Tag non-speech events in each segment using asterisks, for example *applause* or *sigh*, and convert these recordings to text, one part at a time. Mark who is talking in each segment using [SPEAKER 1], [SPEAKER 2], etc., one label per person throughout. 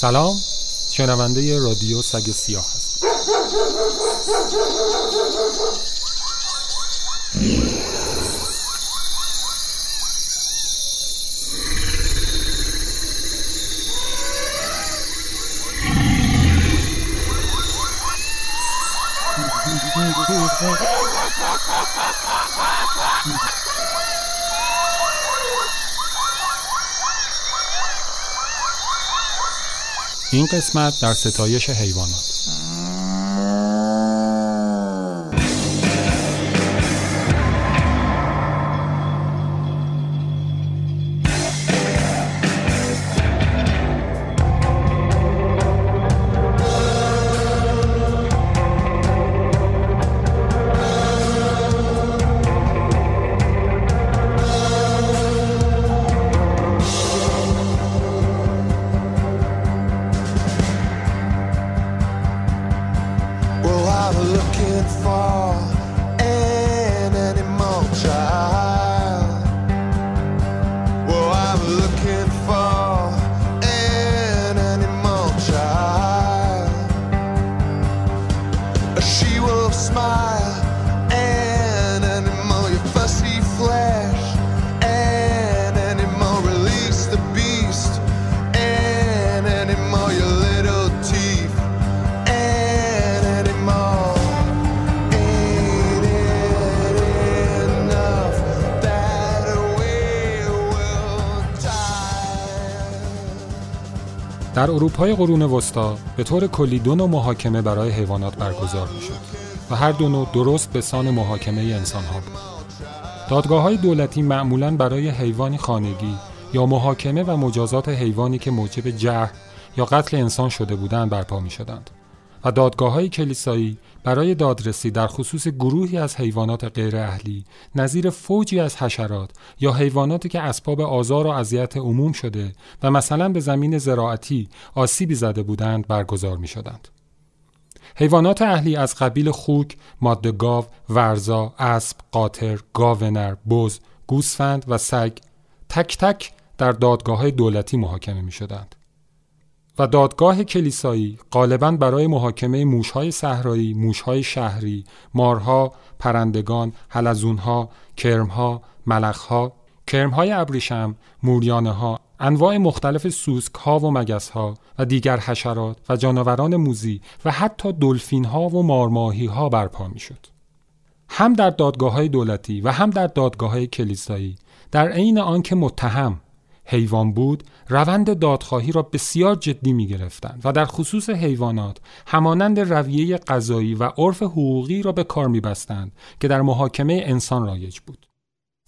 [SPEAKER 1] سلام. شنونده رادیو سگ سیاه هست *laughs* این قسمت در ستایش حیوانات. در اروپای قرون وسطا به طور کلی دو نوع محاکمه برای حیوانات برگزار می‌شد و هر دو نوع درست به سان محاکمه انسان ها بود. دادگاه های دولتی معمولا برای حیوانی خانگی یا محاکمه و مجازات حیوانی که موجب جرح یا قتل انسان شده بودند برپا می شدند. و دادگاه های کلیسایی برای دادرسی در خصوص گروهی از حیوانات غیر اهلی نظیر فوجی از حشرات یا حیواناتی که اسباب آزار و اذیت عموم شده و مثلا به زمین زراعتی آسیبی زده بودند برگزار می شدند. حیوانات اهلی از قبیل خوک، ماده گاو، ورزا، اسب، قاطر، گاونر، بز، گوسفند و سگ تک تک در دادگاه های دولتی محاکمه می شدند. و دادگاه کلیسایی غالبا برای محاکمه موشهای صحرایی، موشهای شهری، مارها، پرندگان، حلزونها، کرمها، ملخها، کرمهای ابریشم، موریانه ها، انواع مختلف سوسک ها و مگس ها و دیگر حشرات و جانوران موزی و حتی دلفین ها و مارماهی ها برپا می شد. هم در دادگاه های دولتی و هم در دادگاه های کلیسایی در عین آنکه متهم حیوان بود روند دادخواهی را بسیار جدی می گرفتند و در خصوص حیوانات همانند رویه قضایی و عرف حقوقی را به کار می بستند که در محاکمه انسان رایج بود.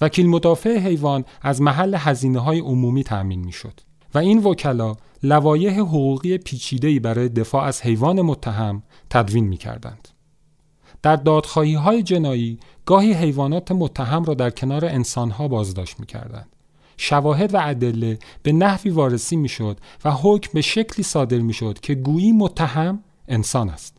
[SPEAKER 1] وکیل مدافع حیوان از محل هزینه های عمومی تأمین می شد و این وکلا لوایح حقوقی پیچیده‌ای برای دفاع از حیوان متهم تدوین می کردند. در دادخواهی های جنایی گاهی حیوانات متهم را در کنار انسانها بازداشت می کردند. شواهد و ادله به نحوی وارسی می‌شد و حکم به شکلی صادر می‌شد که گویی متهم انسان است.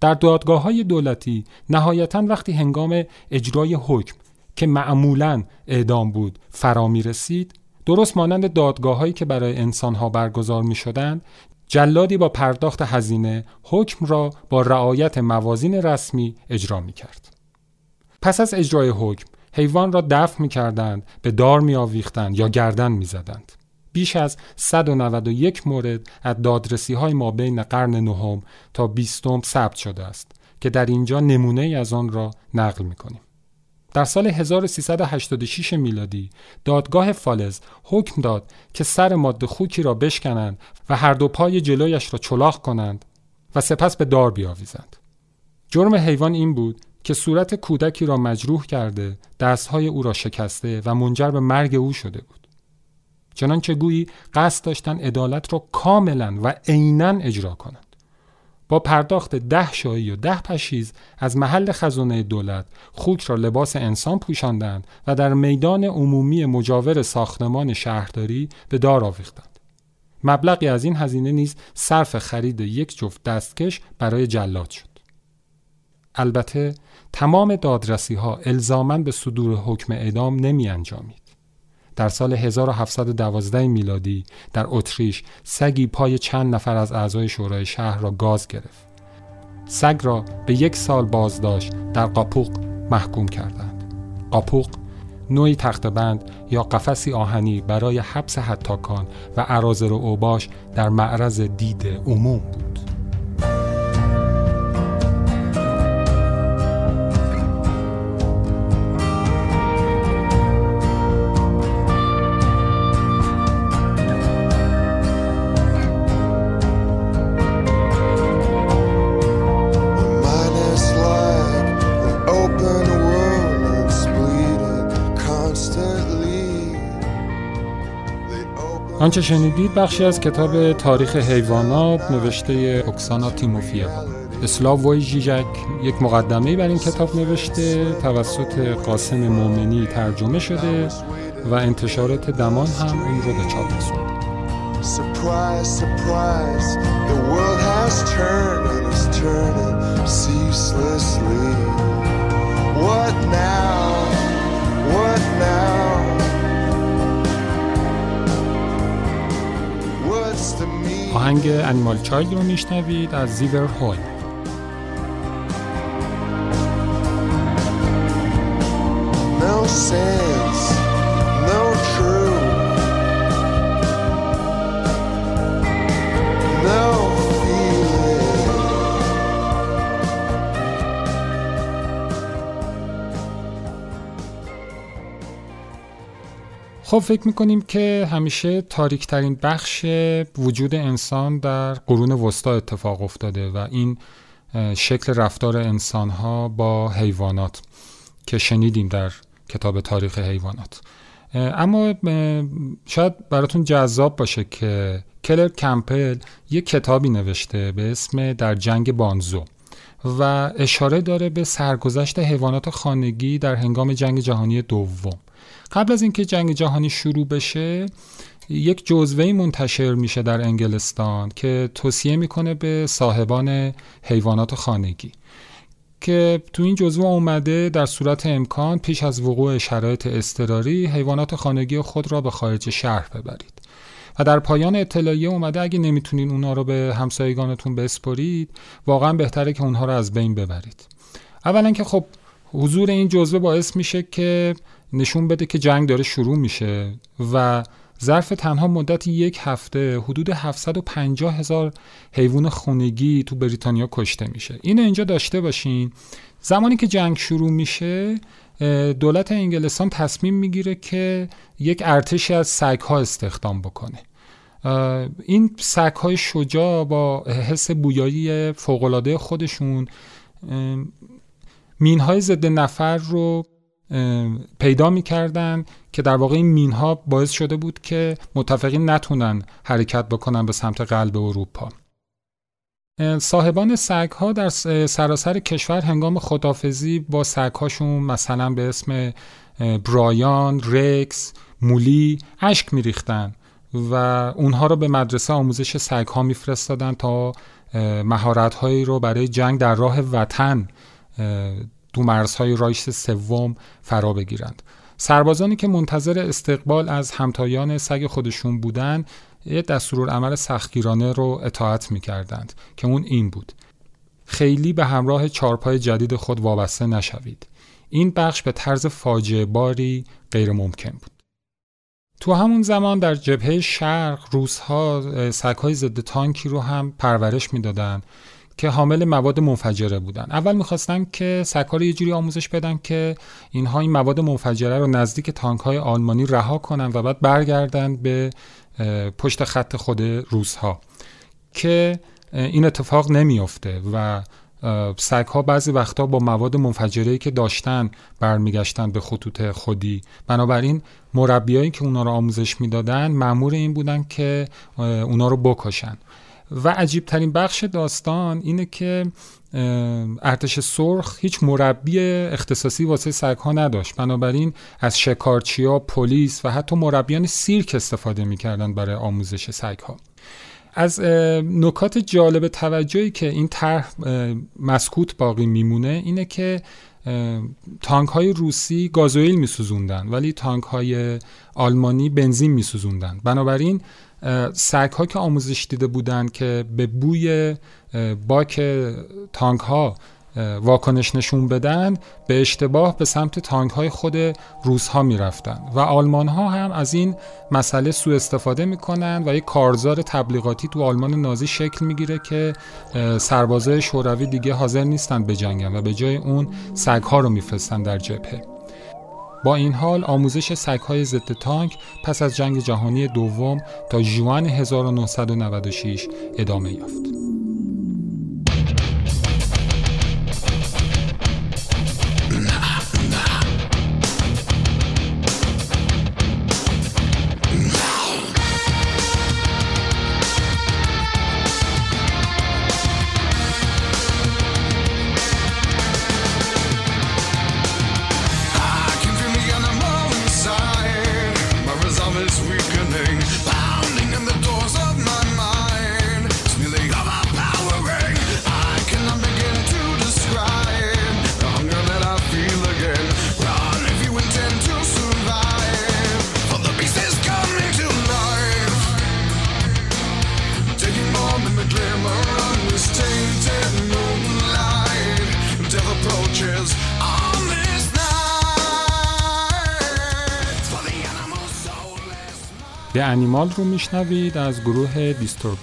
[SPEAKER 1] در دادگاه های دولتی نهایتا وقتی هنگام اجرای حکم که معمولا اعدام بود فرا می رسید درست مانند دادگاه هایی که برای انسان ها برگزار می شدند جلادی با پرداخت هزینه حکم را با رعایت موازین رسمی اجرا می کرد. پس از اجرای حکم حیوان را دفع می کردند، به دار می آویختند یا گردن می زدند. بیش از 191 مورد از دادرسی های ما بین قرن نهم تا بیستم ثبت شده است که در اینجا نمونه ای از آن را نقل می کنیم. در سال 1386 میلادی دادگاه فالز حکم داد که سر ماده خوکی را بشکنند و هر دو پای جلویش را چلاق کنند و سپس به دار بیاویزند. جرم حیوان این بود که صورت کودکی را مجروح کرده دستهای او را شکسته و منجر به مرگ او شده بود. چنانچه گویی قصد داشتن عدالت را کاملا و عینا اجرا کنند. با پرداخت ده شایی و ده پشیز از محل خزانه دولت خوک را لباس انسان پوشاندند و در میدان عمومی مجاور ساختمان شهرداری به دار آویختند. مبلغی از این هزینه نیز صرف خرید یک جفت دستکش برای جلاد شد. البته تمام دادرسی ها الزامن به صدور حکم اعدام نمی انجامید. در سال 1712 میلادی در اتریش سگی پای چند نفر از اعضای شورای شهر را گاز گرفت. سگ را به یک سال بازداشت در قاپوق محکوم کردند. قاپوق نوعی تخت بند یا قفسی آهنی برای حبس حتاکان و عرازر و اوباش در معرض دید عموم بود. آنچه شنیدید بخشی از کتاب تاریخ حیوانات نوشته اکسانا تیموفیeva اسلاو ژیژک یک مقدمه بر این کتاب نوشته توسط قاسم مومنی ترجمه شده و انتشارات دمان هم اون رو به چاپ رسوند Surprise, surprise, the world has turned and is turning ceaselessly. آهنگ انیمال چایلد رو میشنوید از زیور هوی خب فکر می‌کنیم که همیشه تاریک ترین بخش وجود انسان در قرون وسطا اتفاق افتاده و این شکل رفتار انسان ها با حیوانات که شنیدیم در کتاب تاریخ حیوانات. اما شاید براتون جذاب باشه که کلر کمپل یک کتابی نوشته به اسم در جنگ بانزو و اشاره داره به سرگذشت حیوانات خانگی در هنگام جنگ جهانی دوم. قبل از اینکه جنگ جهانی شروع بشه یک جزوه منتشر میشه در انگلستان که توصیه می‌کنه به صاحبان حیوانات خانگی که تو این جزوه اومده در صورت امکان پیش از وقوع شرایط اضطراری حیوانات خانگی خود را به خارج شهر ببرید. و در پایان اطلاعیه اومده اگه نمی‌تونین اونها رو به همسایگانتون بسپرید واقعا بهتره که اونها رو از بین ببرید. اولا که خب حضور این جزوه باعث میشه که نشون بده که جنگ داره شروع میشه و ظرف تنها مدت یک هفته حدود 750 هزار حیوان خونگی تو بریتانیا کشته میشه. اینو اینجا داشته باشین. زمانی که جنگ شروع میشه دولت انگلستان تصمیم می‌گیره که یک ارتشی از سگ ها استخدام بکنه. این سگ های شجاع با حس بویایی فوقالعاده خودشون مین های ضد نفر رو پیدا می‌کردن که در واقع این مین ها باعث شده بود که متفقین نتونن حرکت بکنن به سمت قلب اروپا. صاحبان سگ ها در سراسر کشور هنگام خدافزی با سگ هاشون مثلا به اسم برایان، رکس، مولی اشک میریختن و اونها رو به مدرسه آموزش سگ ها میفرستادن تا مهارت هایی رو برای جنگ در راه وطن دو مرزهای رایش سوم فرا بگیرند. سربازانی که منتظر استقبال از همتایان سگ خودشون بودند یه دستورالعمل سختگیرانه رو اطاعت می‌کردند که اون این بود. خیلی به همراه چارپای جدید خود وابسته نشوید. این بخش به طرز فاجعه باری غیر ممکن بود. تو همون زمان در جبهه شرق روزها سگهای ضد تانکی رو هم پرورش می‌دادند. که حامل مواد منفجره بودن. اول می‌خواستن که سگها رو یه جوری آموزش بدن که اینها این مواد منفجره رو نزدیک تانک های آلمانی رها کنن و بعد برگردن به پشت خط خود روسها که این اتفاق نمیافته و سگ بعضی وقتا با مواد منفجره که داشتن برمیگشتن به خطوط خودی. بنابراین مربیایی که اونا رو آموزش می‌دادن مأمور این بودن که اونا رو بکشن. و عجیب ترین بخش داستان اینه که ارتش سرخ هیچ مربی اختصاصی واسه سگ ها نداشت. بنابراین از شکارچیا پلیس و حتی مربیان سیرک استفاده می‌کردن برای آموزش سگ ها از نکات جالب توجهی که این طرح مسکوت باقی میمونه اینه که تانک های روسی گازوئیل میسوزوندن ولی تانک های آلمانی بنزین میسوزوندن. بنابراین سگ ها که آموزش دیده بودند که به بوی باک تانک ها واکنش نشون بدن به اشتباه به سمت تانک های خود روس ها می رفتن و آلمان ها هم از این مسئله سوء استفاده می کنن و یک کارزار تبلیغاتی تو آلمان نازی شکل می‌گیره که سربازای شوروی دیگه حاضر نیستند به جنگن و به جای اون سگ ها رو میفرستن در جبهه. با این حال آموزش سگهای ضد تانک پس از جنگ جهانی دوم تا جوان 1996 ادامه یافت. به انیمال رو میشنوید از گروه دیستورب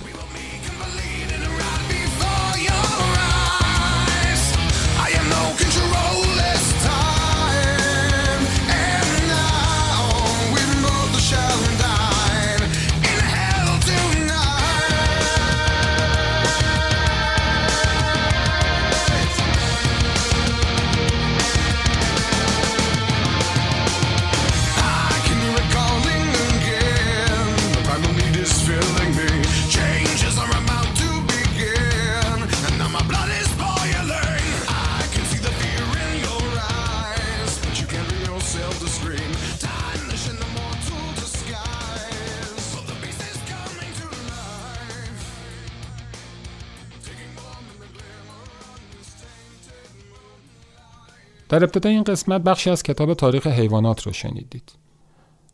[SPEAKER 1] در ابتدای این قسمت بخشی از کتاب تاریخ حیوانات رو شنیدید.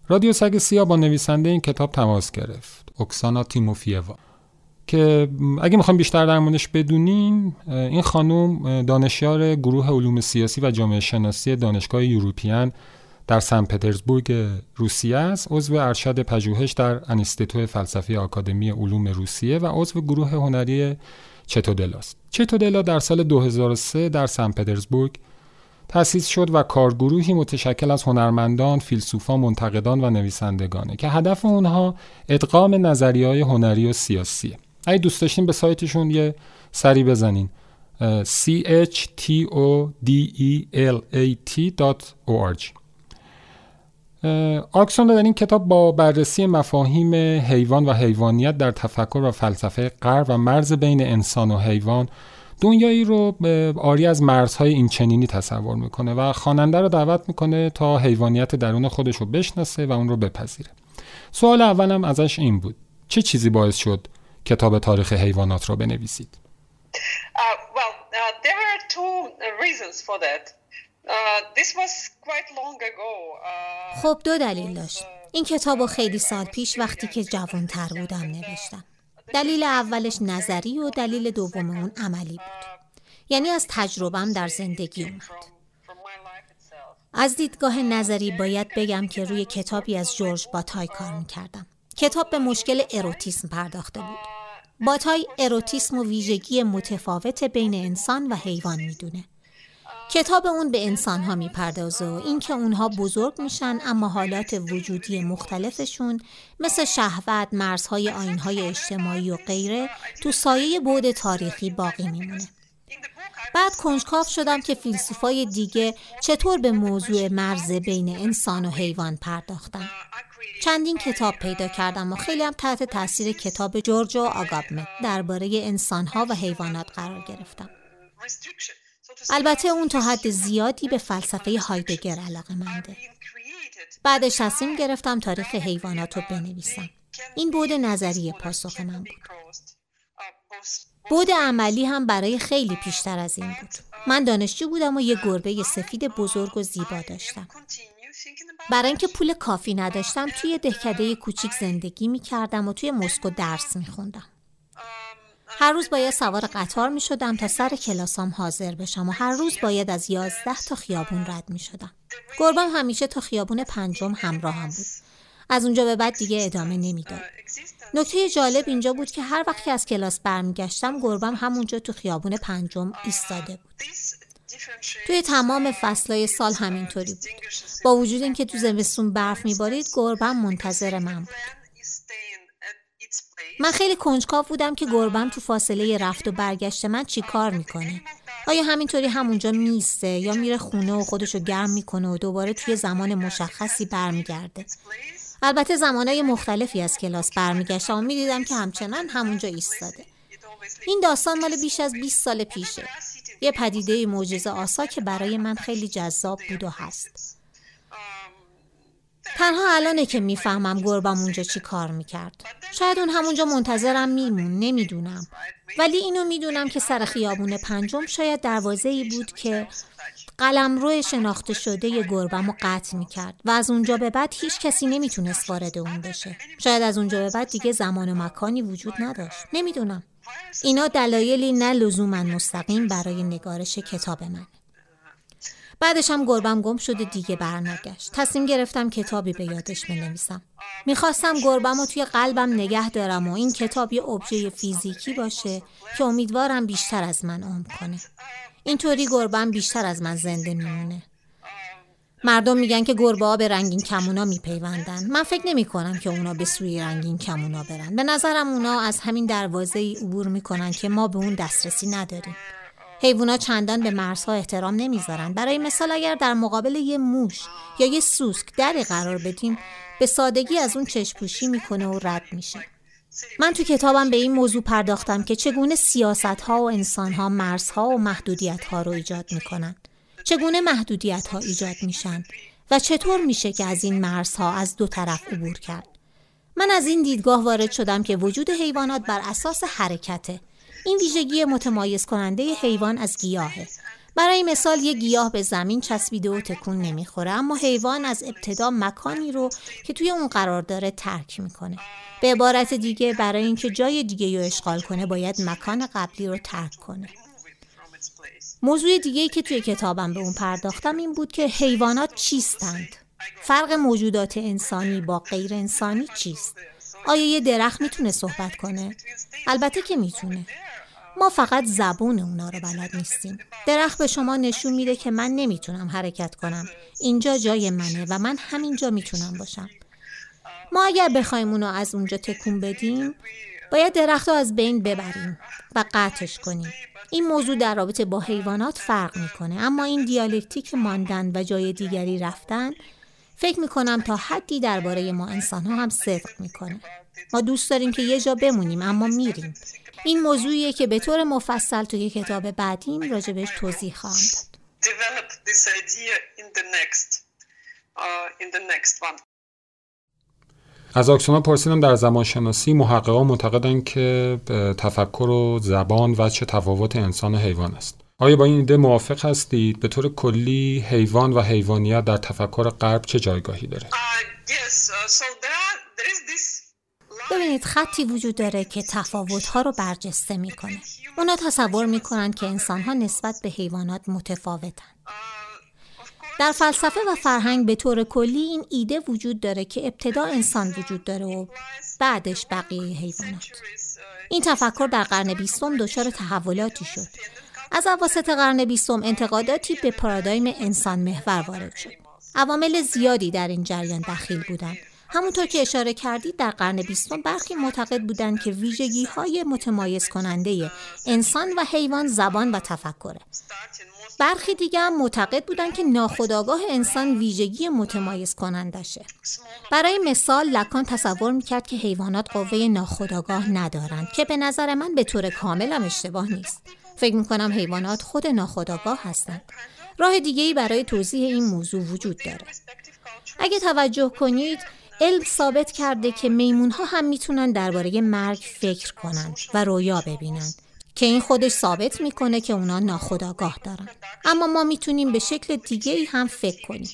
[SPEAKER 1] رادیو سگ سیا با نویسنده این کتاب تماس گرفت. اکسانا تیموفیوا که اگه می‌خوام بیشتر در موردش بدونین این خانوم دانشیار گروه علوم سیاسی و جامعه شناسی دانشگاه یوروپیان در سن پترزبورگ روسیه است عضو ارشد پژوهش در انستیتو فلسفی آکادمی علوم روسیه و عضو گروه هنری چتودلا است چتودلا در سال 2003 در سن پترزبورگ تأسیس شد و کارگروهی متشکل از هنرمندان، فیلسوفان، منتقدان و نویسندگانه که هدف اونها ادغام نظریه های هنری و سیاسیه. اگه دوست داشتین به سایتشون یه سری بزنین c h t o d e l a t.org آکسون در این کتاب با بررسی مفاهیم حیوان و حیوانیت در تفکر و فلسفه غرب و مرز بین انسان و حیوان دنیایی رو آری از مرزهای این چنینی تصور می‌کنه و خواننده رو دعوت می‌کنه تا حیوانیت درون خودش رو بشناسه و اون رو بپذیره. سوال اولم ازش این بود. چه چیزی باعث شد کتاب تاریخ حیوانات رو بنویسید؟
[SPEAKER 2] خب دو دلیل داشت. این کتاب رو خیلی سال پیش وقتی که جوانتر بودم نوشتم. دلیل اولش نظری و دلیل دوم اون عملی بود. یعنی از تجربم در زندگی اومد از دیدگاه نظری باید بگم که روی کتابی از جورج باتای کار می‌کردم. کتاب به مشکل اروتیسم پرداخته بود. باتای اروتیسم و ویژگی متفاوت بین انسان و حیوان می‌دونه. کتاب اون به انسان ها می‌پردازه و اینکه اونها بزرگ میشن اما حالات وجودی مختلفشون مثل شهوت، مرزهای آینهای اجتماعی و غیره تو سایه بود تاریخی باقی میمونه. بعد کنجکاف شدم که فیلسوفای دیگه چطور به موضوع مرز بین انسان و حیوان پرداختن. چندین کتاب پیدا کردم و خیلی هم تحت تاثیر کتاب جورج و آگابمه درباره انسانها و حیوانات قرار گرفتم. البته اون تا حد زیادی به فلسفه هایدگر علاقه منده. بعدش تصمیم گرفتم تاریخ حیوانات رو بنویسم. این بود نظریه پاسخ من بود. بود عملی هم برای خیلی بیشتر از این بود من دانشجو بودم و یه گربه سفید بزرگ و زیبا داشتم برای اینکه پول کافی نداشتم توی دهکده کوچیک زندگی می کردم و توی مسکو درس می خوندم. هر روز باید سوار قطار می شدم تا سر کلاسام حاضر بشم و هر روز باید از یازده تا خیابون رد می شدم. گربم همیشه تا خیابون پنجم همراه هم بود. از اونجا به بعد دیگه ادامه نمی‌داد. نکته جالب اینجا بود که هر وقت که از کلاس برمیگشتم گربم همونجا تو خیابون پنجم ایستاده بود. توی تمام فصلهای سال همینطوری بود. با وجود اینکه تو زمستون برف میبارید گربم منتظر من بود. من خیلی کنجکاو بودم که گربم تو فاصله رفت و برگشت من چی کار می‌کنه. آیا همینطوری همونجا میسته یا میره خونه و خودشو گرم می‌کنه و دوباره توی زمان مشخصی برمیگرده؟ البته زمانهای مختلفی از کلاس برمیگشتم و می‌دیدم که همچنان همونجا ایستاده. این داستان مال بیش از 20 سال پیشه. یه پدیده معجزه آسا که برای من خیلی جذاب بود و هست. تنها الانه که می‌فهمم گربم اونجا چی کار می‌کرد. شاید اون همونجا منتظرم میمون نمی‌دونم. ولی اینو می‌دونم که سر خیابون پنجم شاید دروازه ای بود که قلم روی شناخته شده ی گربم رو قطع می‌کرد و از اونجا به بعد هیچ کسی نمی‌تونست وارد اون بشه. شاید از اونجا به بعد دیگه زمان و مکانی وجود نداشت. نمی‌دونم. اینا دلایلی نه لزوما مستقیم برای نگارش کتاب من. بعدش هم گربم گم شده دیگه برنگشت. تصمیم گرفتم کتابی به یادش بنویسم. می‌خواستم گربم رو توی قلبم نگه دارم و این کتاب یه ابژه فیزیکی باشه که امیدوارم بیشتر از من عمر کنه. اینطوری گربم بیشتر از من زنده میمونه. مردم میگن که گربه ها به رنگین کمونا میپیوندن. من فکر نمی کنم که اونا به سوی رنگین کمونا برن. به نظرم اونا از همین دروازه ای عبور می‌کنن که ما به اون دسترسی نداریم. حیوونا چندان به مرزها احترام نمی‌ذارن. برای مثال اگر در مقابل یه موش یا یه سوسک دری قرار بدیم به سادگی از اون چشپوشی می‌کنه و رد میشه. من تو کتابم به این موضوع پرداختم که چگونه سیاست ها و انسان ها مرزها و محدودیت ها رو ایجاد می‌کنن. چگونه محدودیت ها ایجاد میشن و چطور میشه که از این مرزها از دو طرف عبور کرد؟ من از این دیدگاه وارد شدم که وجود حیوانات بر اساس حرکته. این ویژگی متمایز کننده حیوان از گیاهه. برای مثال یک گیاه به زمین چسبیده و تکون نمی‌خوره اما حیوان از ابتدا مکانی رو که توی اون قرار داره ترک می‌کنه. به عبارت دیگه برای اینکه جای دیگه رو اشغال کنه باید مکان قبلی رو ترک کنه. موضوع دیگه که توی کتابم به اون پرداختم این بود که حیوانات چیستند. فرق موجودات انسانی با غیر انسانی چیست؟ آیا یه درخت می‌تونه صحبت کنه؟ البته که می‌تونه. ما فقط زبون اونا رو بلد نیستیم. درخت به شما نشون میده که من نمی‌تونم حرکت کنم. اینجا جای منه و من همینجا می‌تونم باشم. ما اگر بخوایم اونو از اونجا تکون بدیم باید درخت رو از بین ببریم و قطعش کنیم. این موضوع در رابطه با حیوانات فرق می‌کنه اما این دیالکتیک ماندن و جای دیگری رفتن فکر می‌کنم تا حدی درباره ما انسان ها هم صدق می‌کنه. ما دوست داریم که یه جا بمونیم اما میریم. این موضوعیه که به طور مفصل توی کتاب بعدیم راجبش توضیح خواهم
[SPEAKER 1] داد. از آکسونا پرسیدم در زمان شناسی محققان معتقدن که تفکر و زبان و چه تفاوت انسان و حیوان است. آیا با این ایده موافق هستید؟ به طور کلی حیوان و حیوانیت در تفکر غرب چه جایگاهی داره؟
[SPEAKER 2] ببینید خطی وجود داره که تفاوت ها رو برجسته می‌کنه. اونا تصور می‌کنن که انسان ها نسبت به حیوانات متفاوتن. در فلسفه و فرهنگ به طور کلی این ایده وجود داره که ابتدا انسان وجود داره و بعدش بقیه حیوانات. این تفکر در قرن بیستم دچار تحولاتی شد. از اواسط قرن بیستم انتقاداتی به پارادایم انسان محور وارد شد. عوامل زیادی در این جریان دخیل بودند. همونطور که اشاره کردید در قرن بیستم برخی معتقد بودند که ویژگی های متمایز کننده انسان و حیوان زبان و تفکره. برخی دیگه هم معتقد بودند که ناخودآگاه انسان ویژگی متمایز کنندشه برای مثال لکان تصور می‌کرد که حیوانات قوه ناخودآگاه ندارند که به نظر من به طور کامل هم اشتباه نیست. فکر می‌کنم حیوانات خود ناخودآگاه هستند. راه دیگه ای برای توضیح این موضوع وجود داره. اگه توجه کنید علم ثابت کرده که میمون ها هم می‌تونن درباره مرگ فکر کنند و رویا ببینند که این خودش ثابت می‌کنه که اونا ناخودآگاه دارن. اما ما می‌تونیم به شکل دیگه ای هم فکر کنیم.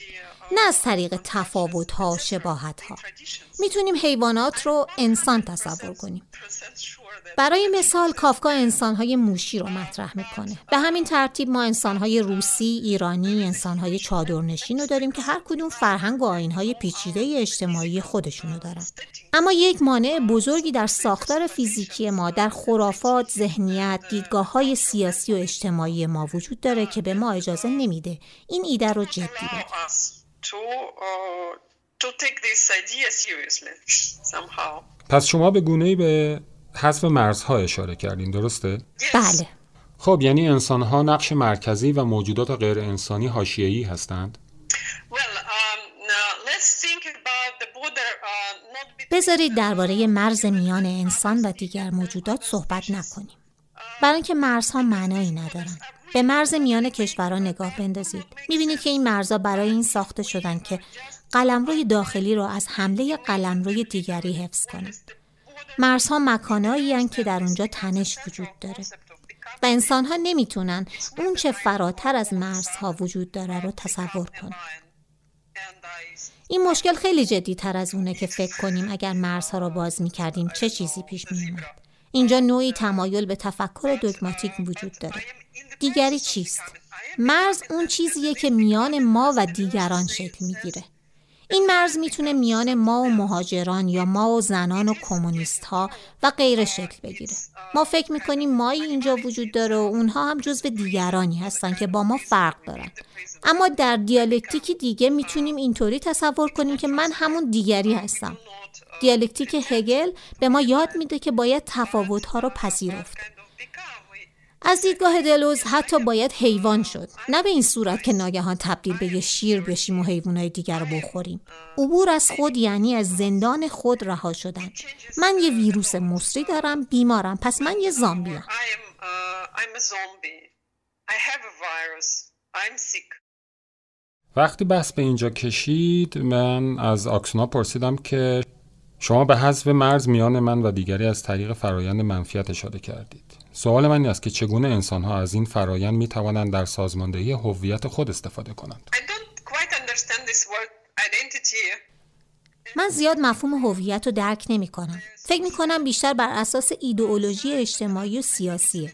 [SPEAKER 2] نه از طریق تفاوت ها شباهت ها. می‌تونیم حیوانات رو انسان تصور کنیم. برای مثال کافکا انسانهای موشی رو مطرح می‌کنه. به همین ترتیب ما انسانهای روسی، ایرانی، انسانهای چادرنشین رو داریم که هر کدوم فرهنگ و آینهای پیچیده اجتماعی خودشونو دارن. اما یک مانع بزرگی در ساختار فیزیکی ما در خرافات، ذهنیت، دیدگاه های سیاسی و اجتماعی ما وجود داره که به ما اجازه نمیده این ایده رو جدی بگیریم.
[SPEAKER 1] پس شما به گونه به حذف مرزها اشاره کردین درسته؟
[SPEAKER 2] بله
[SPEAKER 1] خب یعنی انسان ها نقش مرکزی و موجودات غیر انسانی حاشیه‌ای هستند؟
[SPEAKER 2] بذارید درباره مرز میان انسان و دیگر موجودات صحبت نکنیم. برای اینکه مرزها معنایی ندارن. به مرز میان کشورها نگاه بندازید. می‌بینید که این مرزها برای این ساخته شدن که قلمروی داخلی را از حمله قلمروی دیگری حفظ کنند. مرزها مکانایی که در اونجا تنش وجود داره و انسان ها نمی‌تونن اون چه فراتر از مرزها وجود داره رو تصور کنن این مشکل خیلی جدی تر از اونه که فکر کنیم اگر مرزها رو باز می‌کردیم چه چیزی پیش میومد اینجا نوعی تمایل به تفکر دگماتیک وجود داره. دیگری چیست؟ مرز اون چیزیه که میان ما و دیگران شکل می‌گیره. این مرز می‌تونه میان ما و مهاجران یا ما و زنان و کمونیست ها و غیر شکل بگیره. ما فکر می‌کنیم مایی اینجا وجود داره و اونها هم جزو دیگرانی هستن که با ما فرق دارن. اما در دیالکتیکی دیگه می‌تونیم اینطوری تصور کنیم که من همون دیگری هستم. دیالکتیک هگل به ما یاد میده که باید تفاوتها رو پذیرفت. از دیدگاه دلوز حتی باید حیوان شد. نه به این صورت که ناگهان تبدیل به یه شیر بشیم و حیوانات دیگر رو بخوریم. عبور از خود یعنی از زندان خود رها شدن. من یه ویروس مصری دارم بیمارم. پس من یه زامبیم
[SPEAKER 1] وقتی بحث به اینجا کشید من از آکسونا پرسیدم که شما به حذف مرز میان من و دیگری از طریق فرایند منفیت اشاره کردید. سوال من این است که چگونه انسان ها از این فرایند می توانند در سازماندهی هویت خود استفاده کنند
[SPEAKER 2] من زیاد مفهوم هویت رو درک نمی کنم. فکر می کنم بیشتر بر اساس ایدئولوژی اجتماعی و سیاسیه.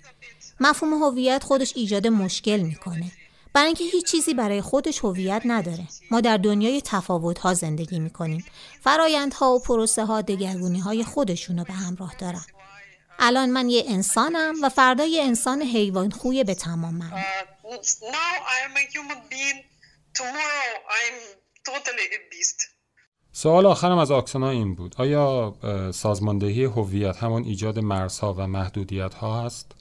[SPEAKER 2] مفهوم هویت خودش ایجاد مشکل می‌کنه. برای اینکه هیچ چیزی برای خودش هویت نداره. ما در دنیای تفاوت ها زندگی می کنیم. فرایندها و پروسه ها دگرگونی های خودشونو به همراه دارن. الان من یه انسانم و فردا یه انسان حیوان خوی به تمام من.
[SPEAKER 1] سوال آخرم از آکسونا این بود. آیا سازماندهی هویت همون ایجاد مرزها و محدودیت ها هست؟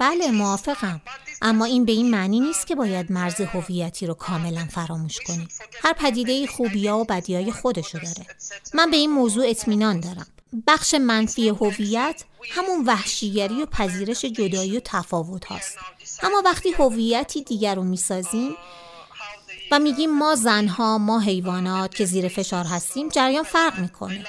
[SPEAKER 2] بله موافقم. اما این به این معنی نیست که باید مرز هویتی رو کاملا فراموش کنیم هر پدیده خوبیا و بدیای خودشو داره. من به این موضوع اطمینان دارم. بخش منفی هویت همون وحشیگری و پذیرش جدایی و تفاوت هاست. اما وقتی هویتی دیگر رو می‌سازیم و میگیم ما زنها ما حیوانات که زیر فشار هستیم جریان فرق می‌کنه.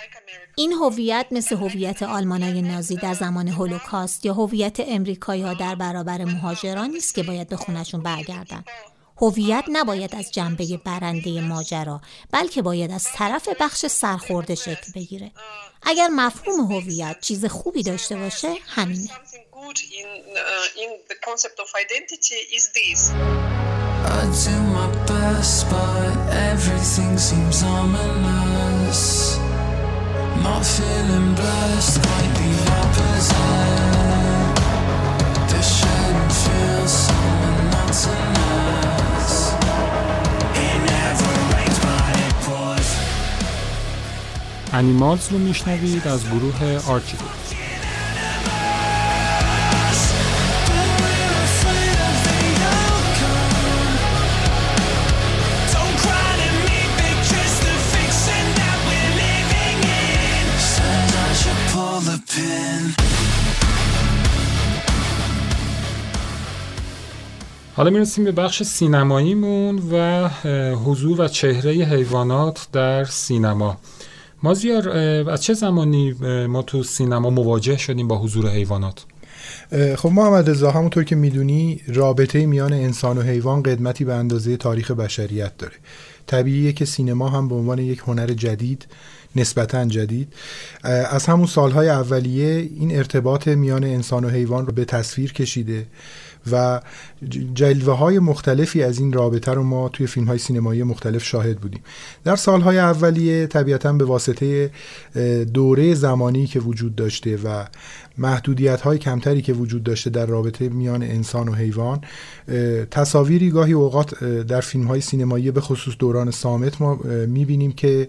[SPEAKER 2] این هویت مثل هویت آلمانای نازی در زمان هولوکاست یا هویت امریکایی در برابر مهاجران نیست که باید به خونشون برگردن. هویت نباید از جنبه برنده ماجرا بلکه باید از طرف بخش سرخورده شکل بگیره. اگر مفهوم هویت چیز خوبی داشته باشه همینه. Not انیمالز رو میشنوید از گروه آرچی
[SPEAKER 1] حالا می‌رسیم به بخش سینماییمون و حضور و چهره حیوانات در سینما. مازیار از چه زمانی ما تو سینما مواجه شدیم با حضور حیوانات؟
[SPEAKER 3] خب محمد رضا همونطور که می‌دونی رابطه میان انسان و حیوان قدمتی به اندازه تاریخ بشریت داره. طبیعیه که سینما هم به عنوان یک هنر جدید نسبتا جدید از همون سالهای اولیه این ارتباط میان انسان و حیوان رو به تصویر کشیده و جلوه های مختلفی از این رابطه رو ما توی فیلم های سینمایی مختلف شاهد بودیم. در سالهای اولیه طبیعتا به واسطه دوره زمانی که وجود داشته و محدودیت های کمتری که وجود داشته در رابطه میان انسان و حیوان تصاویری گاهی اوقات در فیلم های سینمایی به خصوص دوران سامت ما می‌بینیم که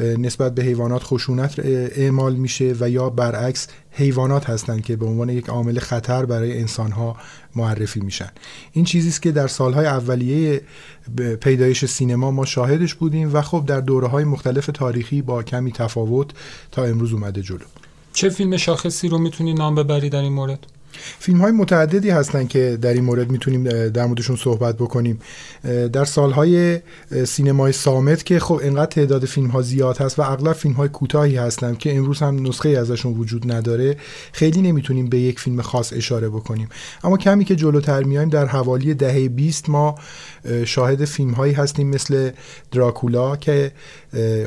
[SPEAKER 3] نسبت به حیوانات خشونت اعمال میشه و یا برعکس حیوانات هستند که به عنوان یک عامل خطر برای انسان ها معرفی میشن. این چیزی است که در سالهای اولیه پیدایش سینما ما شاهدش بودیم و خب در دوره های مختلف تاریخی با کمی تفاوت تا امروز اومده جلو
[SPEAKER 1] چه فیلم شاخصی رو می‌تونی نام ببری در این مورد؟
[SPEAKER 3] فیلم های متعددی هستن که در این مورد می‌تونیم در موردشون صحبت بکنیم. در سالهای سینمای سامت که خب انقدر تعداد فیلم ها زیاد هست و اغلب فیلم های کوتاهی هستن که امروز هم نسخه ازشون وجود نداره خیلی نمی‌تونیم به یک فیلم خاص اشاره بکنیم. اما کمی که جلوتر میایم در حوالی دهه 20 ما شاهد فیلم هایی هستیم مثل دراکولا که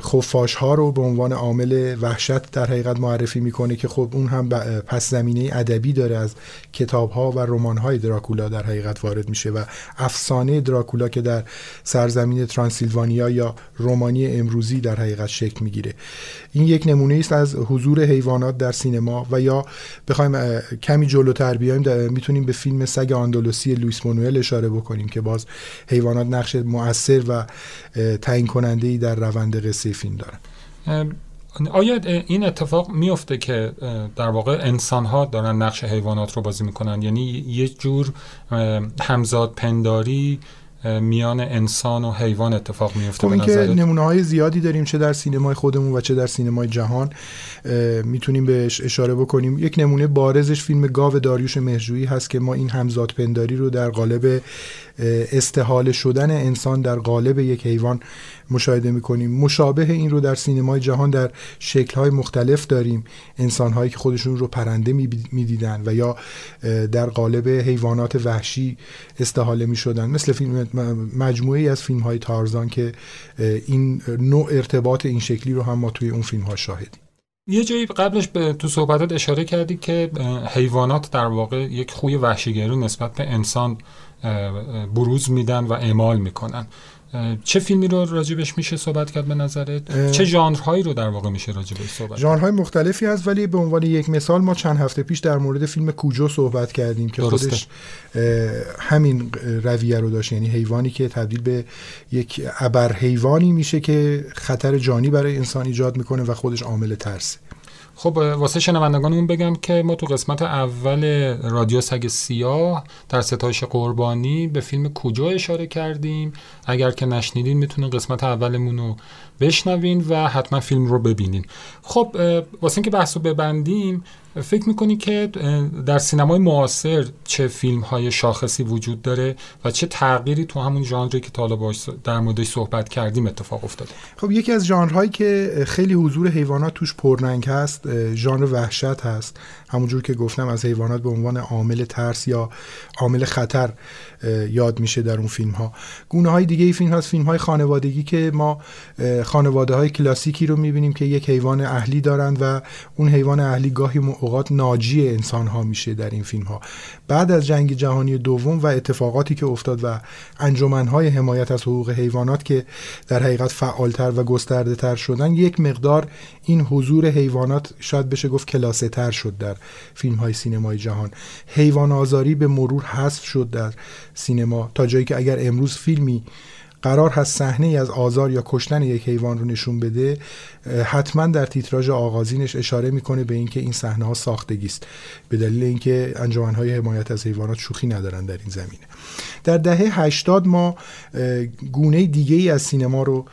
[SPEAKER 3] خفاش ها رو به عنوان عامل وحشت در حقیقت معرفی می‌کنه که خب اون هم پس زمینه ادبی داره از کتاب ها و رمان های دراکولا در حقیقت وارد میشه و افسانه دراکولا که در سرزمین ترانسیلوانیا یا رومانی امروزی در حقیقت شکل می‌گیره. این یک نمونه است از حضور حیوانات در سینما و یا بخوایم کمی جلوتر بیایم می‌تونیم به فیلم سگ آندلوسی لویس مونوئل اشاره بکنیم که باز حیوانات نقش مؤثر و تعیین کننده ای در روند قصه فیلم دارن.
[SPEAKER 1] آیا این اتفاق میفته که در واقع انسان ها دارن نقش حیوانات رو بازی می‌کنن؟ یعنی یه جور همزاد پنداری میان انسان و حیوان اتفاق میفته
[SPEAKER 3] خب که نمونه های زیادی داریم چه در سینمای خودمون و چه در سینمای جهان می‌تونیم بهش اشاره بکنیم. یک نمونه بارزش فیلم گاو داریوش مهرجویی هست که ما این همزاد پنداری رو در قالب استحال شدن انسان در قالب یک حیوان مشاهده می‌کنیم. مشابه این رو در سینمای جهان در شکلهای مختلف داریم. انسانهایی که خودشون رو پرنده می‌دیدن و یا در قالب حیوانات وحشی استحاله می‌شدن. مثل فیلم مجموعه از فیلم های تارزان که این نوع ارتباط این شکلی رو هم ما توی اون فیلم ها شاهدیم.
[SPEAKER 1] یه جایی قبلش به تو صحبتات اشاره کردی که حیوانات در واقع یک خوی وحشیگری نسبت به انسان بروز میدن و اعمال می‌کنن. چه فیلمی رو راجبش میشه صحبت کرد به نظرت؟ چه ژانرهایی رو در واقع میشه راجبش صحبت
[SPEAKER 3] ژانرهای مختلفی هست ولی به عنوان یک مثال ما چند هفته پیش در مورد فیلم کوجو صحبت کردیم که درسته. خودش همین رویه رو داشت. یعنی حیوانی که تبدیل به یک ابر حیوانی میشه که خطر جانی برای انسان ایجاد می‌کنه و خودش عامل ترسه.
[SPEAKER 1] خب واسه شنوندگانمون بگم که ما تو قسمت اول رادیو سگ سیاه در ستایش قربانی به فیلم کجا اشاره کردیم. اگر که نشنیدین می‌تونین قسمت اولمون رو بشنوین و حتما فیلم رو ببینین. خب واسه اینکه بحث رو ببندیم فکر می‌کنی که در سینمای معاصر چه فیلم های شاخصی وجود داره و چه تغییری تو همون ژانری که تا باش در موردش صحبت کردیم اتفاق افتاده؟
[SPEAKER 3] خب یکی از ژانرهایی که خیلی حضور حیوانات توش پررنگ هست ژانر وحشت هست. همونجور که گفتم از حیوانات به عنوان عامل ترس یا عامل خطر یاد میشه در اون فیلم ها گونه های دیگه ای فیلم هست فیلم های خانوادگی که ما خانواده های کلاسیکی رو می‌بینیم که یک حیوان اهلی دارند و اون حیوان اهلی گاهی اوقات ناجی انسان ها میشه در این فیلم ها بعد از جنگ جهانی دوم و اتفاقاتی که افتاد و انجمن های حمایت از حقوق حیوانات که در حقیقت فعالتر و گسترده تر شدن یک مقدار این حضور حیوانات شاید بشه گفت کلاسه تر شد در فیلم های سینمای جهان. حیوان آزاری به مرور حذف شد در سینما. تا جایی که اگر امروز فیلمی قرار هست صحنه از آزار یا کشتن یک حیوان رو نشون بده حتما در تیتراژ آغازینش اشاره می‌کنه به اینکه این صحنه ها ساختگی است. به دلیل اینکه انجمنهای حمایت از حیوانات شوخی ندارن در این زمینه. در دهه 80 ما گونه دیگه ای از سینما رو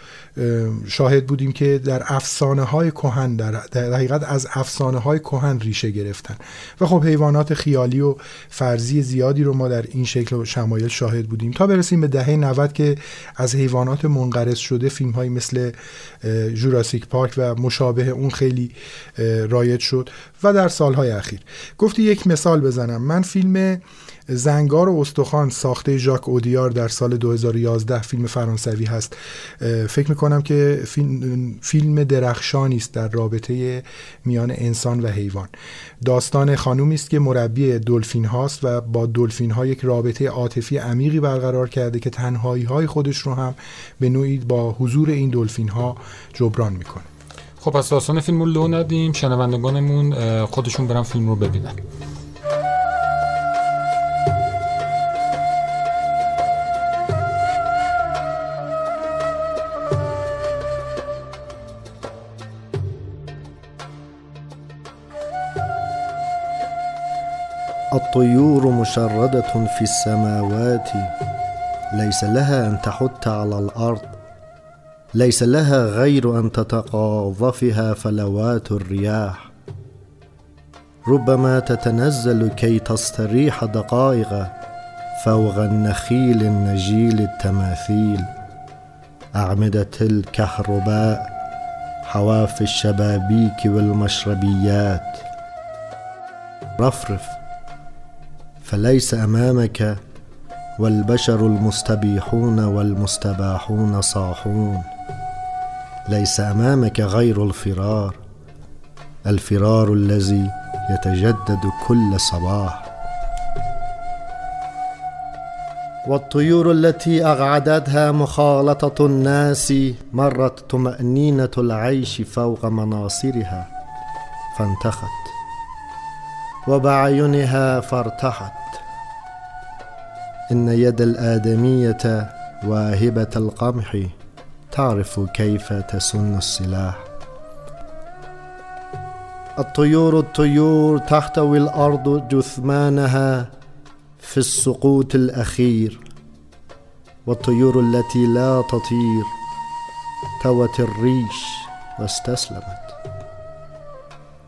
[SPEAKER 3] شاهد بودیم که در افسانه های کهن در, در حقیقت از افسانه های کهن ریشه گرفتن. و خب حیوانات خیالی و فرضی زیادی رو ما در این شکل و شمایل شاهد بودیم. تا برسیم به دهه 90 که از حیوانات منقرض شده فیلم های مثل جوراسیک پارک و مشابه اون خیلی رایج شد. و در سالهای اخیر. گفتی یک مثال بزنم. من فیلم زنگار و استخوان ساخته ژاک اودیار در سال 2011 فیلم فرانسوی هست. فکر می‌کنم که فیلم, درخشانی است در رابطه میان انسان و حیوان. داستان خانومی است که مربی دلفین هاست و با دلفین ها یک رابطه عاطفی عمیقی برقرار کرده که تنهایی های خودش رو هم به نوعی با حضور این دلفین ها جبران می‌کنه.
[SPEAKER 1] خب پس داستان فیلم رو لو ندیم. شنوندگانمون خودشون برن فیلم رو ببینن.
[SPEAKER 4] الطيور مشردة في السماوات. ليس لها أن تحت على الأرض. ليس لها غير أن تتقاذفها فلوات الرياح. ربما تتنزل كي تستريح دقائق فوق النخيل النجيل التماثيل. أعمدة الكهرباء حواف الشبابيك والمشربيات. رفرف فليس أمامك والبشر المستبيحون والمستباحون صاحون. ليس أمامك غير الفرار. الفرار الذي يتجدد كل صباح. والطيور التي أغعدتها مخالطة الناس مرت طمأنينة العيش فوق مناصرها فانتخت وبعينها فارتحت. إن يد الآدمية واهبة القمح تعرف كيف تسن السلاح. الطيور الطيور تحتوي الأرض جثمانها في السقوط الأخير والطيور التي لا تطير توت الريش واستسلمت.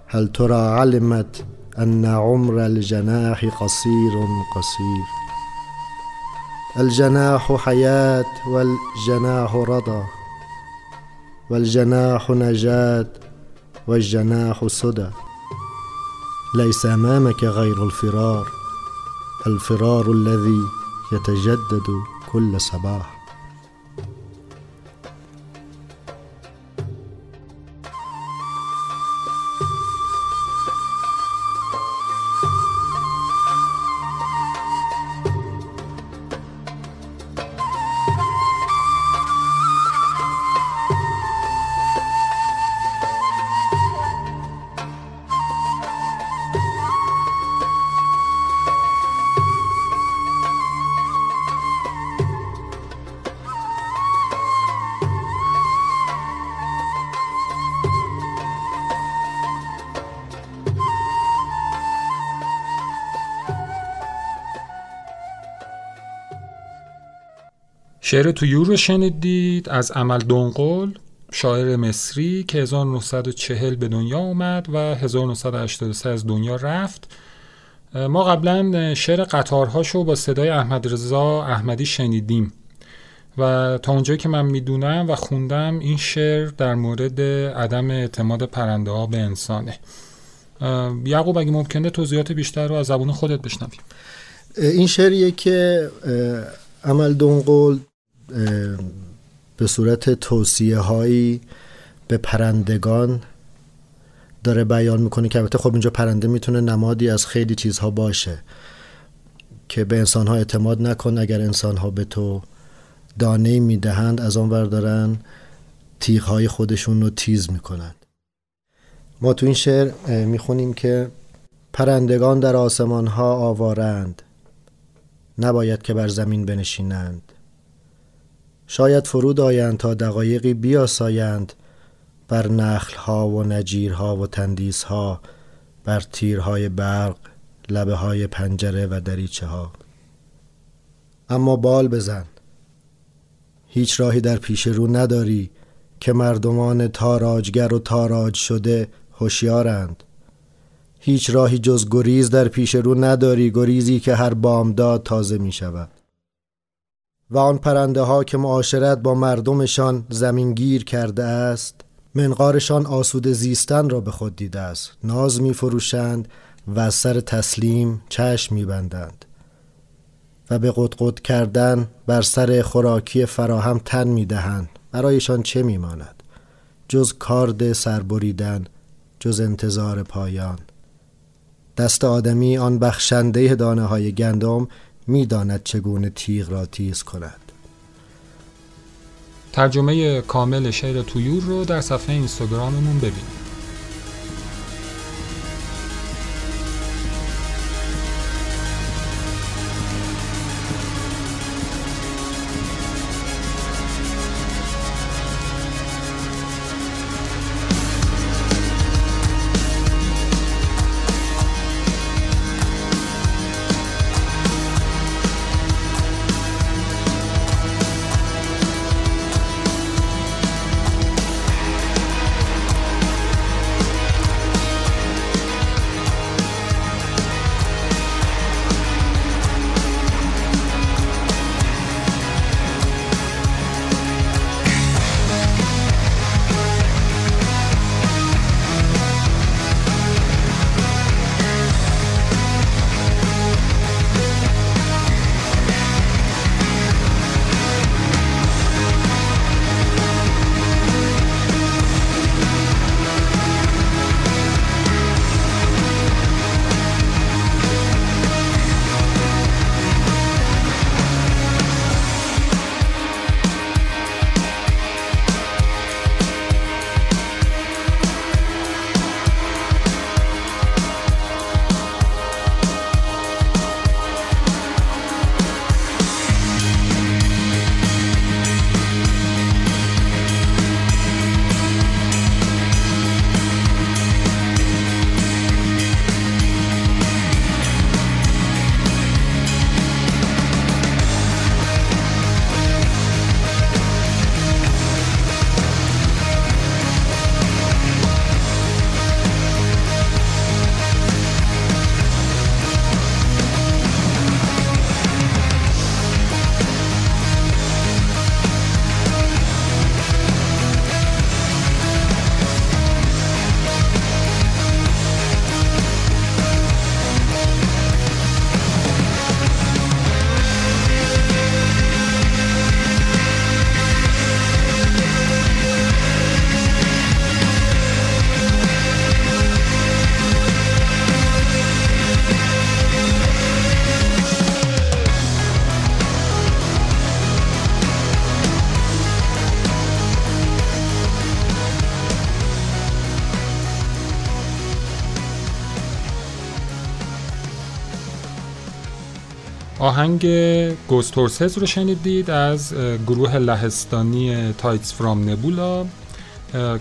[SPEAKER 4] هل ترى علمت أن عمر الجناح قصير قصير؟ الجناح حياة والجناح رضا والجناح نجاة والجناح سدى ليس أمامك غير الفرار الفرار الذي يتجدد كل صباح.
[SPEAKER 1] شعر تویور رو شنیدید از عمل دنقل شاعر مصری که 1940 به دنیا اومد و 1983 از دنیا رفت. ما قبلا شعر قطارهاشو با صدای احمد رضا احمدی شنیدیم. و تا اونجایی که من می‌دونم و خوندم این شعر در مورد عدم اعتماد پرنده ها به انسانه. یعقوب اگه ممکنه توضیحات بیشتر رو از زبون خودت بشنویم
[SPEAKER 4] این شعریه که عمل دنقل به صورت توصیه هایی به پرندگان داره بیان می‌کنه که البته خب اینجا پرنده می‌تونه نمادی از خیلی چیزها باشه که به انسان ها اعتماد نکن. اگر انسان ها به تو دانه می‌دهند از آن دارن تیغ های خودشون رو تیز می‌کنند. ما تو این شعر می‌خونیم که پرندگان در آسمان ها آوارند. نباید که بر زمین بنشینند. شاید فرود آیند تا دقایقی بیاسایند بر نخلها و نجیرها و تندیسها بر تیرهای برق لبه های پنجره و دریچه ها اما بال بزن. هیچ راهی در پیش رو نداری که مردمان تاراجگر و تاراج شده هوشیارند. هیچ راهی جز گریز در پیش رو نداری گریزی که هر بامداد تازه می شود و آن پرنده ها که معاشرت با مردمشان زمینگیر کرده است منقارشان آسود زیستن را به خود دیده است. ناز می فروشند و سر تسلیم چشم می بندند و به قدقد کردن بر سر خوراکی فراهم تن می دهند برایشان چه می ماند جز کارد سربریدن جز انتظار پایان. دست آدمی آن بخشنده دانه های گندم می‌داند چگونه تیغ را تیز کند.
[SPEAKER 1] ترجمه کامل شعر تویور رو در صفحه اینستاگراممون ببینید. آهنگ Ghost Horses رو شنیدید از گروه لهستانی Tides From Nebula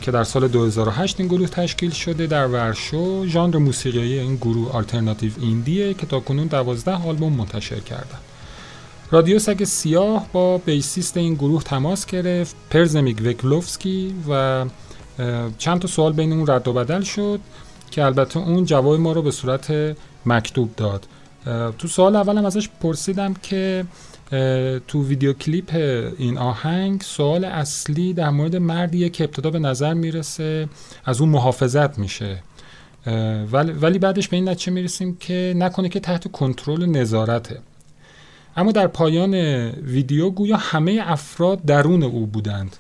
[SPEAKER 1] که در سال 2008 این گروه تشکیل شده در ورشو. ژانر موسیقی این گروه alternative indie ه که تا کنون 12 آلبوم منتشر کردن رادیو سگ سیاه با bassist این گروه تماس گرفت. Przemek Węgłowski و چند تا سوال بین اون رد و بدل شد که البته اون جواب ما رو به صورت مکتوب داد. تو سال اولم ازش پرسیدم که تو ویدیو کلیپ این آهنگ سوال اصلی در مورد مردیه که ابتدا به نظر می‌رسه از اون محافظت میشه. ولی, ولی بعدش به این نتیجه می‌رسیم که نکنه که تحت کنترل نظارته. اما در پایان ویدیو گویا همه افراد درون او بودند.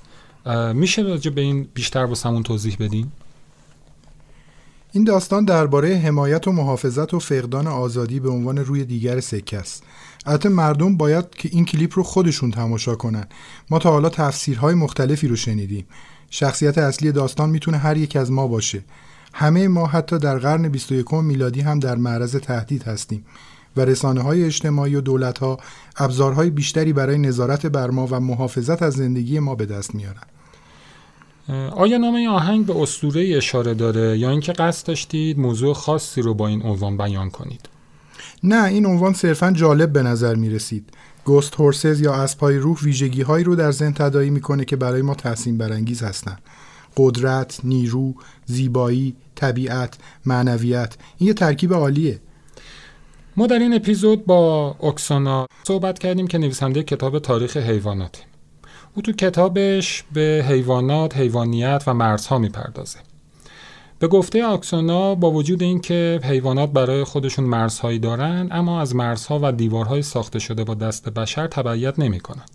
[SPEAKER 1] میشه راجع به این بیشتر واسمون توضیح بدین؟
[SPEAKER 3] این داستان درباره حمایت و محافظت و فقدان آزادی به عنوان روی دیگر سکه است. البته مردم باید که این کلیپ رو خودشون تماشا کنن. ما تا حالا تفسیرهای مختلفی رو شنیدیم. شخصیت اصلی داستان می‌تونه هر یک از ما باشه. همه ما حتی در قرن 21 میلادی هم در معرض تهدید هستیم و رسانه های اجتماعی و دولت ها ابزارهای بیشتری برای نظارت بر ما و محافظت از زندگی ما به دست میارن.
[SPEAKER 1] آیا نام این آهنگ به اسطوره اشاره داره یا اینکه قصد داشتید موضوع خاصی رو با این عنوان بیان کنید؟
[SPEAKER 3] نه این عنوان صرفا جالب به نظر می رسید گوست هورسز یا اسبهای روح ویژگی هایی رو در ذهن تدایی می‌کنه که برای ما تحسین برانگیز هستند. قدرت، نیرو، زیبایی، طبیعت، معنویت. این یه ترکیب عالیه.
[SPEAKER 1] ما در این اپیزود با اکسانا صحبت کردیم که نویسنده کتاب تاریخ حیوانات او تو کتابش به حیوانات، حیوانیت و مرزها می‌پردازه به گفته آکسونا با وجود اینکه حیوانات برای خودشون مرزهایی دارن اما از مرزها و دیوارهای ساخته شده با دست بشر تبعیت نمی‌کنن.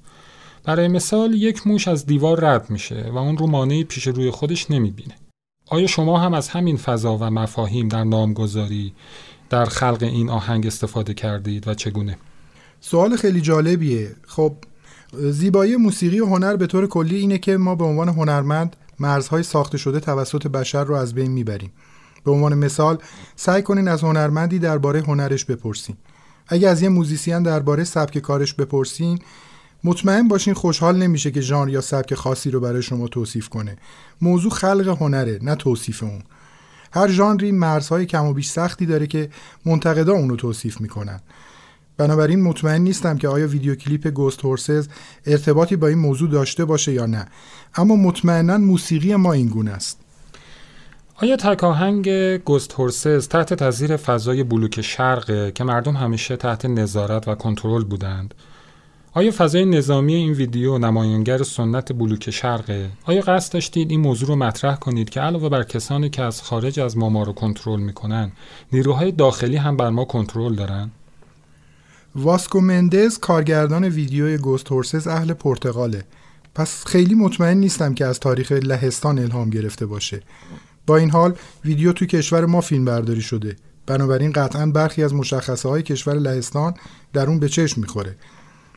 [SPEAKER 1] برای مثال یک موش از دیوار رد میشه و اون رو مانعی پیش روی خودش نمی‌بینه. آیا شما هم از همین فضا و مفاهیم در نامگذاری در خلق این آهنگ استفاده کردید و چگونه؟
[SPEAKER 3] سوال خیلی جالبیه. خب زیبایی موسیقی و هنر به طور کلی اینه که ما به عنوان هنرمند مرزهای ساخته شده توسط بشر رو از بین می‌بریم. به عنوان مثال سعی کنین از هنرمندی درباره هنرش بپرسین. اگه از یه موزیسین درباره سبک کارش بپرسین مطمئن باشین خوشحال نمیشه که ژانر یا سبک خاصی رو برای شما توصیف کنه. موضوع خلق هنره نه توصیف اون. هر ژانری مرزهای کم و بیش سختی داره که منتقدا اون رو توصیف می‌کنن. بنابراین مطمئن نیستم که آیا ویدیو کلیپ گوست هورسز ارتباطی با این موضوع داشته باشه یا نه اما مطمئنا موسیقی ما این گونه است
[SPEAKER 1] آیا تک آهنگ گوست هورسز تحت تاثیر فضای بلوک شرقه که مردم همیشه تحت نظارت و کنترل بودند آیا فضای نظامی این ویدیو نمایانگر سنت بلوک شرقه؟ آیا قصد داشتید این موضوع رو مطرح کنید که علاوه بر کسانی که از خارج از ما ما رو کنترل می‌کنن نیروهای داخلی هم بر ما کنترل دارن؟
[SPEAKER 3] واسکو مندز کارگردان ویدیوی گوست هورسز اهل پرتغاله. پس خیلی مطمئن نیستم که از تاریخ لهستان الهام گرفته باشه. با این حال ویدیو تو کشور ما فیلم برداری شده. بنابراین قطعا برخی از مشخصه های کشور لهستان در اون به چشم می‌خوره.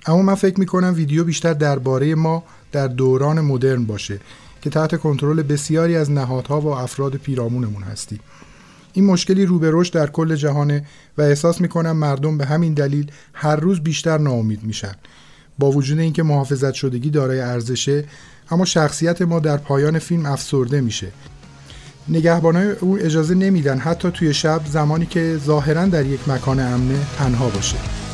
[SPEAKER 3] اما من فکر می‌کنم ویدیو بیشتر درباره ما در دوران مدرن باشه که تحت کنترل بسیاری از نهادها و افراد پیرامونمون هستیم. این مشکلی رو به رشد در کل جهانه و احساس می‌کنم مردم به همین دلیل هر روز بیشتر ناامید میشن. با وجود اینکه محافظت شدگی دارای ارزشه اما شخصیت ما در پایان فیلم افسرده میشه. نگهبانای او اجازه نمیدن حتی توی شب زمانی که ظاهرا در یک مکان امنه تنها باشه.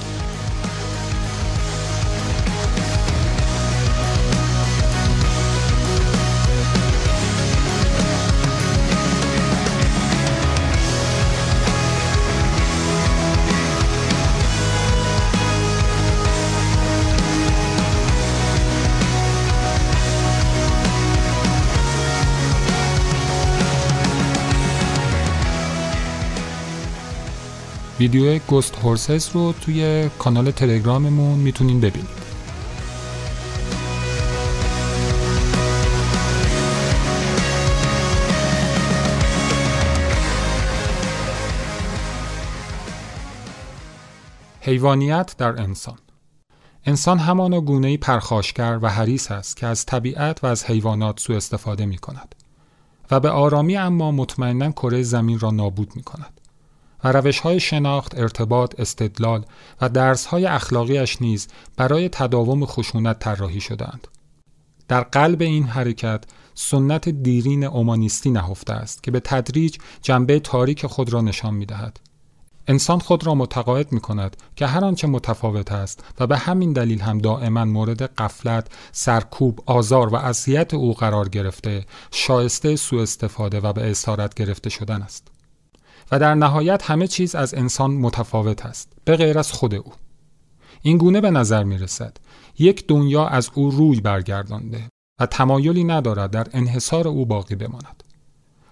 [SPEAKER 1] ویدیو گوست هورسز رو توی کانال تلگراممون می‌تونین ببینید حیوانیت در انسان انسان همان گونه پرخاشگر و حریص است که از طبیعت و از حیوانات سوء استفاده می کند و به آرامی اما مطمئنا کره زمین را نابود می کند. و روش های شناخت، ارتباط، استدلال و درس های اخلاقیش نیز برای تداوم خشونت طراحی شدهاند. در قلب این حرکت سنت دیرین اومانیستی نهفته است که به تدریج جنبه تاریک خود را نشان می دهد. انسان خود را متقاعد می کند که هر آنچه متفاوت است و به همین دلیل هم دائما مورد قفلت، سرکوب، آزار و اذیت او قرار گرفته، شایسته سوء استفاده و به اسارت گرفته شدن است. و در نهایت همه چیز از انسان متفاوت است به غیر از خود او این گونه به نظر می رسد یک دنیا از او روی برگردانده و تمایلی ندارد در انحصار او باقی بماند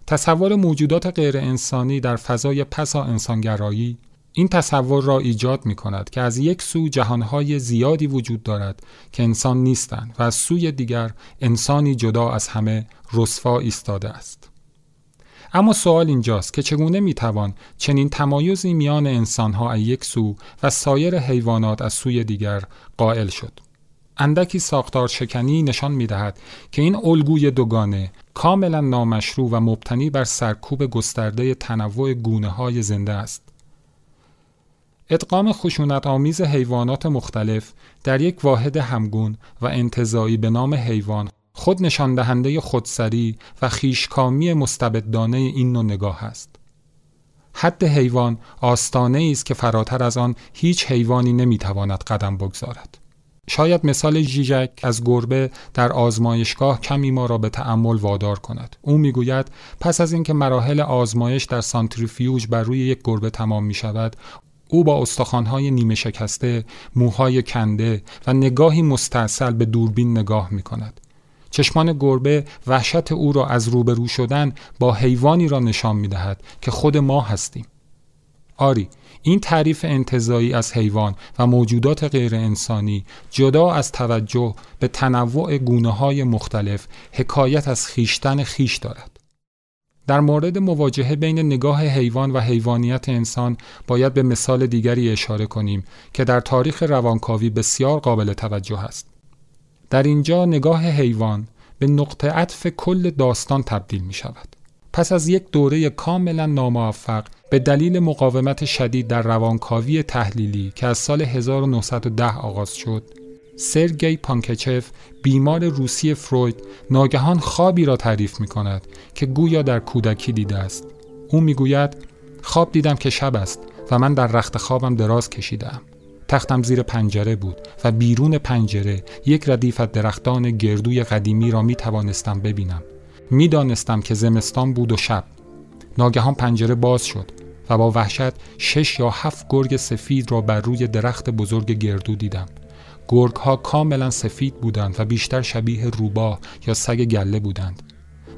[SPEAKER 1] تصور موجودات غیر انسانی در فضای پسا انسانگرایی این تصور را ایجاد می کند که از یک سو جهانهای زیادی وجود دارد که انسان نیستند و از سوی دیگر انسانی جدا از همه رسوا ایستاده است. اما سوال اینجاست که چگونه می‌توان چنین تمایزی میان انسانها از یک سو و سایر حیوانات از سوی دیگر قائل شد اندکی ساختار شکنی نشان می دهد که این الگوی دوگانه کاملا نامشروع و مبتنی بر سرکوب گسترده تنوع گونه های زنده است. ادغام خشونت آمیز حیوانات مختلف در یک واحد همگون و انتظایی به نام حیوان خود نشان دهنده خودسری و خیشکامی مستبدانه این نوع نگاه است. حد حیوان آستانه است که فراتر از آن هیچ حیوانی نمی‌تواند قدم بگذارد. شاید مثال ژیژک از گربه در آزمایشگاه کمی ما را به تأمل وادار کند. او می‌گوید پس از اینکه مراحل آزمایش در سانتریفیوژ بر روی یک گربه تمام می شود، او با استخوانهای نیمه شکسته، موهای کنده و نگاهی مستاصل به دوربین نگاه می کند. چشمان گربه وحشت او را از روبرو شدن با حیوانی را نشان می دهد که خود ما هستیم. آری، این تعریف انتظایی از حیوان و موجودات غیر انسانی جدا از توجه به تنوع گونه های مختلف حکایت از خیشتن خیش دارد. در مورد مواجهه بین نگاه حیوان و حیوانیت انسان باید به مثال دیگری اشاره کنیم که در تاریخ روانکاوی بسیار قابل توجه است. در اینجا نگاه حیوان به نقطه عطف کل داستان تبدیل می شود. پس از یک دوره کاملا ناموفق به دلیل مقاومت شدید در روانکاوی تحلیلی که از سال 1910 آغاز شد سرگی پانکچف بیمار روسی فروید ناگهان خوابی را تعریف می کند که گویا در کودکی دیده است او می‌گوید خواب دیدم که شب است و من در رخت خوابم دراز کشیدم تختم زیر پنجره بود و بیرون پنجره یک ردیف از درختان گردوی قدیمی را می توانستم ببینم. می‌دانستم که زمستان بود و شب. ناگهان پنجره باز شد و با وحشت شش یا هفت گرگ سفید را بر روی درخت بزرگ گردو دیدم. گرگ ها کاملا سفید بودند و بیشتر شبیه روباه یا سگ گله بودند.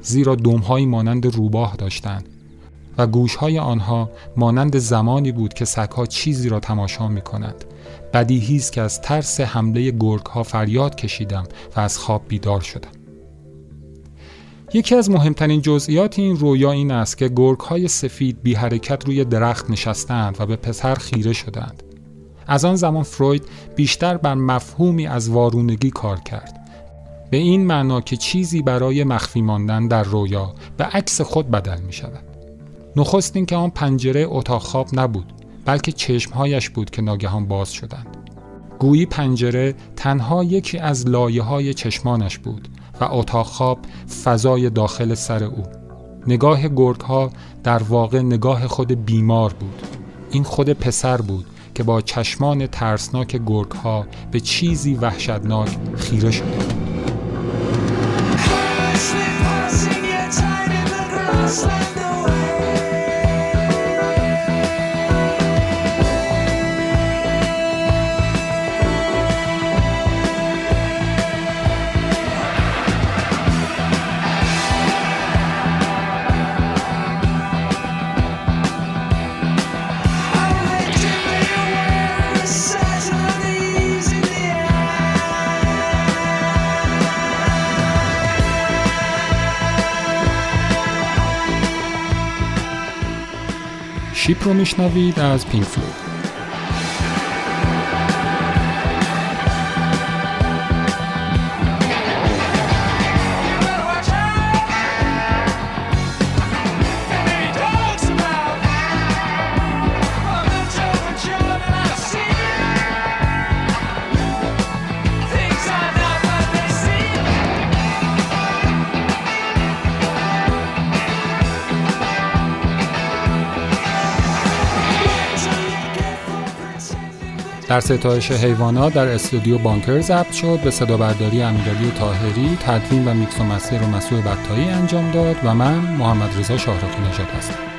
[SPEAKER 1] زیرا دمهایی مانند روباه داشتند. و گوشهای آنها مانند زمانی بود که سگها چیزی را تماشا می کند بدیهی است که از ترس حمله گرگ ها فریاد کشیدم و از خواب بیدار شدم یکی از مهمترین جزئیات این رویا این است که گرگ های سفید بی حرکت روی درخت نشستند و به پسر خیره شدند. از آن زمان فروید بیشتر بر مفهومی از وارونگی کار کرد. به این معنا که چیزی برای مخفی ماندن در رویا به عکس خود بدل می شود. نخست این که آن پنجره اتاق خواب نبود بلکه چشمهایش بود که ناگهان باز شدند. گویی پنجره تنها یکی از لایه های چشمانش بود و اتاق خواب فضای داخل سر او. نگاه گرگ ها در واقع نگاه خود بیمار بود. این خود پسر بود که با چشمان ترسناک گرگ ها به چیزی وحشتناک خیره شده شیپ رو میشنوید از پینک فلوید در ستایش حیوانات در استودیو بانکر ضبط شد به صدا برداری امیرعلی طاهری تدوین و میکس و مستر و مسئول بطایی انجام داد و من محمد رضا شاهرخی نژاد هستم.